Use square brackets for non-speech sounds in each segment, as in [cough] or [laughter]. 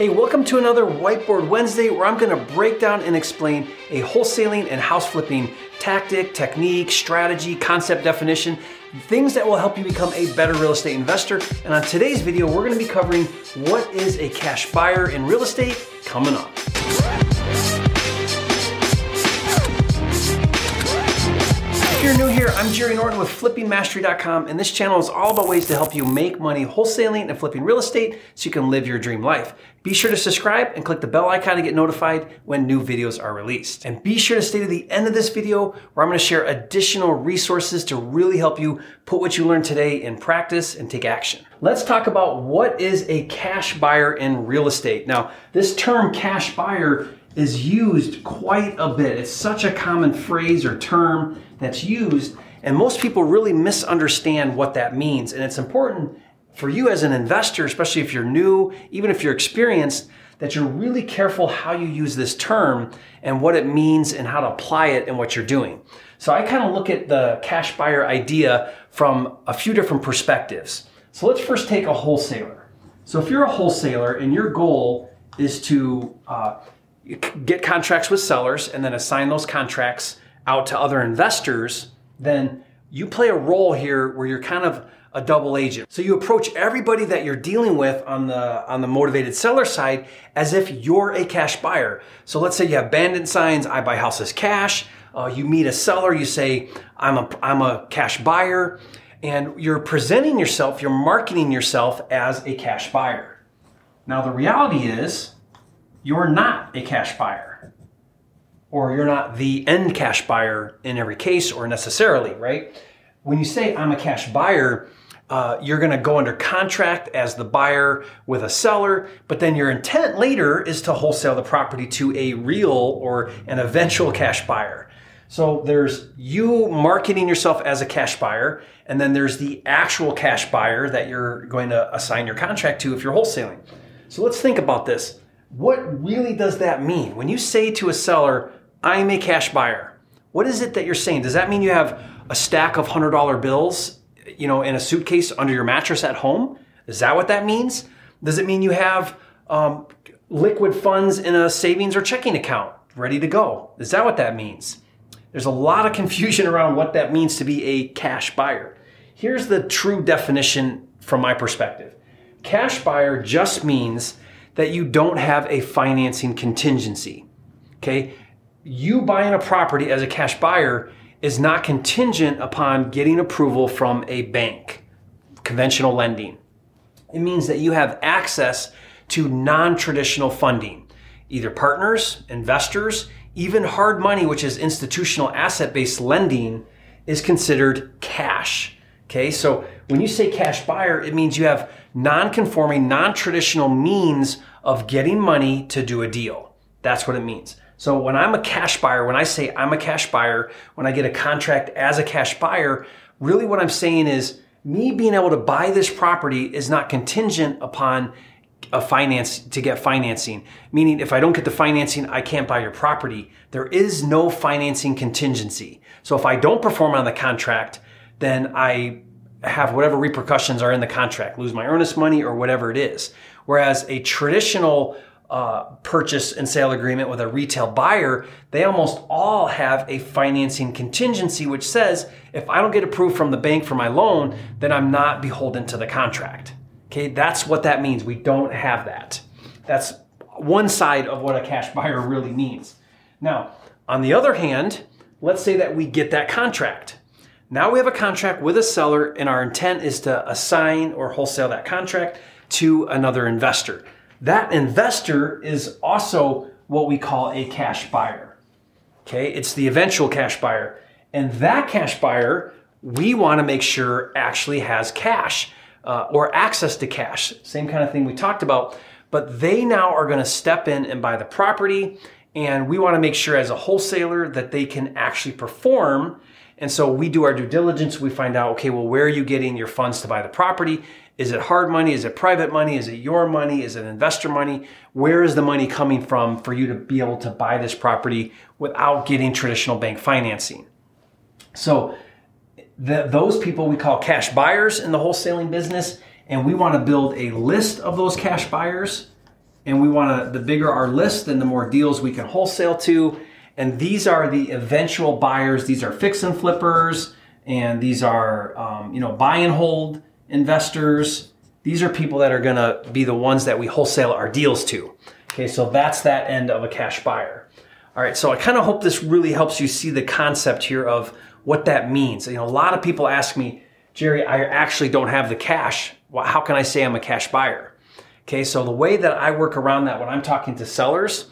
Hey, welcome to another Whiteboard Wednesday where I'm to break down and explain a wholesaling and house flipping tactic, technique, strategy, concept definition, things that will help you become a better real estate investor. And on today's video, we're to be covering what is a cash buyer in real estate coming up. If you're new here, I'm Jerry Norton with FlippingMastery.com, and this channel is all about ways to help you make money wholesaling and flipping real estate so you can live your dream life. Be sure to subscribe and click the bell icon to get notified when new videos are released. And be sure to stay to the end of this video where I'm going to share additional resources to really help you put what you learned today in practice and take action. Let's talk about what is a cash buyer in real estate. Now, this term cash buyer is used quite a bit. It's such a common phrase or term that's used, and most people really misunderstand what that means. And it's important for you as an investor, especially if you're new, even if you're experienced, that you're really careful how you use this term and what it means and how to apply it in what you're doing. So I kind of look at the cash buyer idea from a few different perspectives. So let's first take a wholesaler. So if you're a wholesaler and your goal is to uh, get contracts with sellers and then assign those contracts out to other investors, then you play a role here where you're kind of a double agent. So you approach everybody that you're dealing with on the on the motivated seller side as if you're a cash buyer. So let's say you have bandit signs, I buy houses cash. Uh, you meet a seller, you say I'm a I'm a cash buyer, and you're presenting yourself, you're marketing yourself as a cash buyer. Now the reality is you're not a cash buyer or you're not the end cash buyer in every case or necessarily, right? When you say I'm a cash buyer, uh, you're going to go under contract as the buyer with a seller, but then your intent later is to wholesale the property to a real or an eventual cash buyer. So there's you marketing yourself as a cash buyer, and then there's the actual cash buyer that you're going to assign your contract to if you're wholesaling. So let's think about this what really does that mean? When you say to a seller, I'm a cash buyer, what is it that you're saying? Does that mean you have a stack of $100 bills, you know, in a suitcase under your mattress at home? Is that what that means? Does it mean you have um, liquid funds in a savings or checking account ready to go? Is that what that means? There's a lot of [laughs] confusion around what that means to be a cash buyer. Here's the true definition from my perspective. Cash buyer just means that you don't have a financing contingency. Okay? You buying a property as a cash buyer is not contingent upon getting approval from a bank, conventional lending. It means that you have access to non traditional funding, either partners, investors, even hard money, which is institutional asset based lending, is considered cash. Okay, so when you say cash buyer, it means you have non conforming, non traditional means of getting money to do a deal. That's what it means. So when I'm a cash buyer, when I say I'm a cash buyer, when I get a contract as a cash buyer, really what I'm saying is me being able to buy this property is not contingent upon a finance to get financing. Meaning if I don't get the financing, I can't buy your property. There is no financing contingency. So if I don't perform on the contract, then I have whatever repercussions are in the contract, lose my earnest money or whatever it is. Whereas a traditional uh, purchase and sale agreement with a retail buyer, they almost all have a financing contingency, which says if I don't get approved from the bank for my loan, then I'm not beholden to the contract. Okay, that's what that means. We don't have that. That's one side of what a cash buyer really means. Now, on the other hand, let's say that we get that contract. Now we have a contract with a seller, and our intent is to assign or wholesale that contract to another investor. That investor is also what we call a cash buyer. Okay, it's the eventual cash buyer. And that cash buyer, we want to make sure actually has cash uh, or access to cash. Same kind of thing we talked about. But they now are going to step in and buy the property. And we want to make sure as a wholesaler that they can actually perform and so we do our due diligence. We find out, okay, well, where are you getting your funds to buy the property? Is it hard money? Is it private money? Is it your money? Is it investor money? Where is the money coming from for you to be able to buy this property without getting traditional bank financing? So the, those people we call cash buyers in the wholesaling business, and we want to build a list of those cash buyers and we want to, the bigger our list, then the more deals we can wholesale to. And these are the eventual buyers. These are fix and flippers, and these are, um, you know, buy and hold investors. These are people that are going to be the ones that we wholesale our deals to. Okay, so that's that end of a cash buyer. All right, so I kind of hope this really helps you see the concept here of what that means. You know, a lot of people ask me, Jerry, I actually don't have the cash. Well, how can I say I'm a cash buyer? Okay, so the way that I work around that when I'm talking to sellers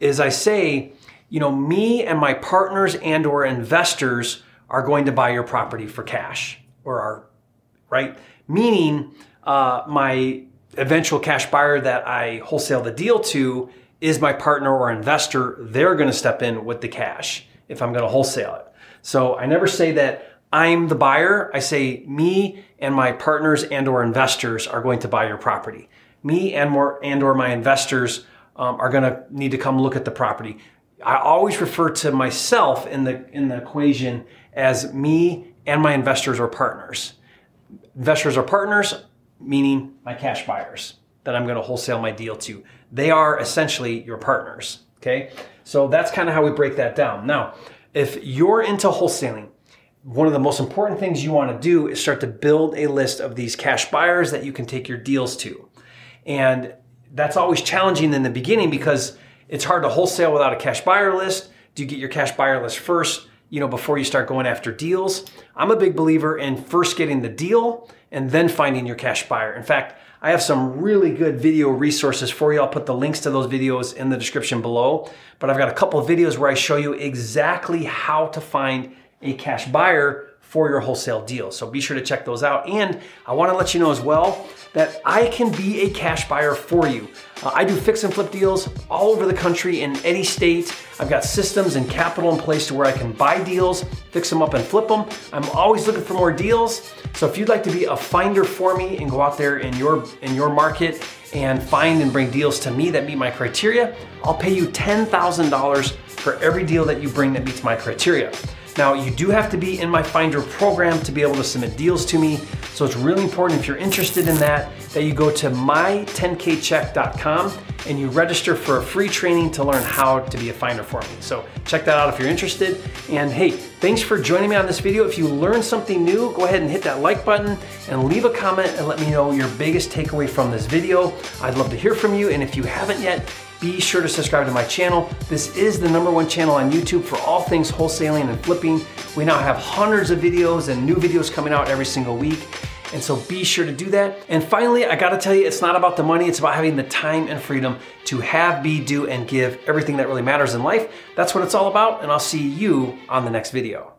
is I say, you know, me and my partners and or investors are going to buy your property for cash or are right? Meaning, uh, my eventual cash buyer that I wholesale the deal to is my partner or investor. They're going to step in with the cash if I'm going to wholesale it. So I never say that I'm the buyer. I say me and my partners and or investors are going to buy your property. Me and more and or my investors um, are going to need to come look at the property. I always refer to myself in the in the equation as me and my investors or partners. Investors are partners, meaning my cash buyers that I'm going to wholesale my deal to. They are essentially your partners. Okay. So that's kind of how we break that down. Now, if you're into wholesaling, one of the most important things you want to do is start to build a list of these cash buyers that you can take your deals to. And that's always challenging in the beginning because it's hard to wholesale without a cash buyer list. Do you get your cash buyer list first? You know, before you start going after deals. I'm a big believer in first getting the deal and then finding your cash buyer. In fact, I have some really good video resources for you. I'll put the links to those videos in the description below. But I've got a couple of videos where I show you exactly how to find a cash buyer for your wholesale deal. So be sure to check those out. And I wanna let you know as well that I can be a cash buyer for you. Uh, I do fix and flip deals all over the country in any state. I've got systems and capital in place to where I can buy deals, fix them up and flip them. I'm always looking for more deals. So if you'd like to be a finder for me and go out there in your in your market and find and bring deals to me that meet my criteria, I'll pay you $10,000 for every deal that you bring that meets my criteria. Now, you do have to be in my Finder program to be able to submit deals to me. So it's really important if you're interested in that, that you go to my10kcheck.com and you register for a free training to learn how to be a finder for me. So check that out if you're interested. And hey, thanks for joining me on this video. If you learned something new, go ahead and hit that like button and leave a comment and let me know your biggest takeaway from this video. I'd love to hear from you. And if you haven't yet, be sure to subscribe to my channel. This is the number one channel on YouTube for all things wholesaling and flipping. We now have hundreds of videos and new videos coming out every single week. And so be sure to do that. And finally, I gotta tell you, it's not about the money, it's about having the time and freedom to have, be, do, and give everything that really matters in life. That's what it's all about, and I'll see you on the next video.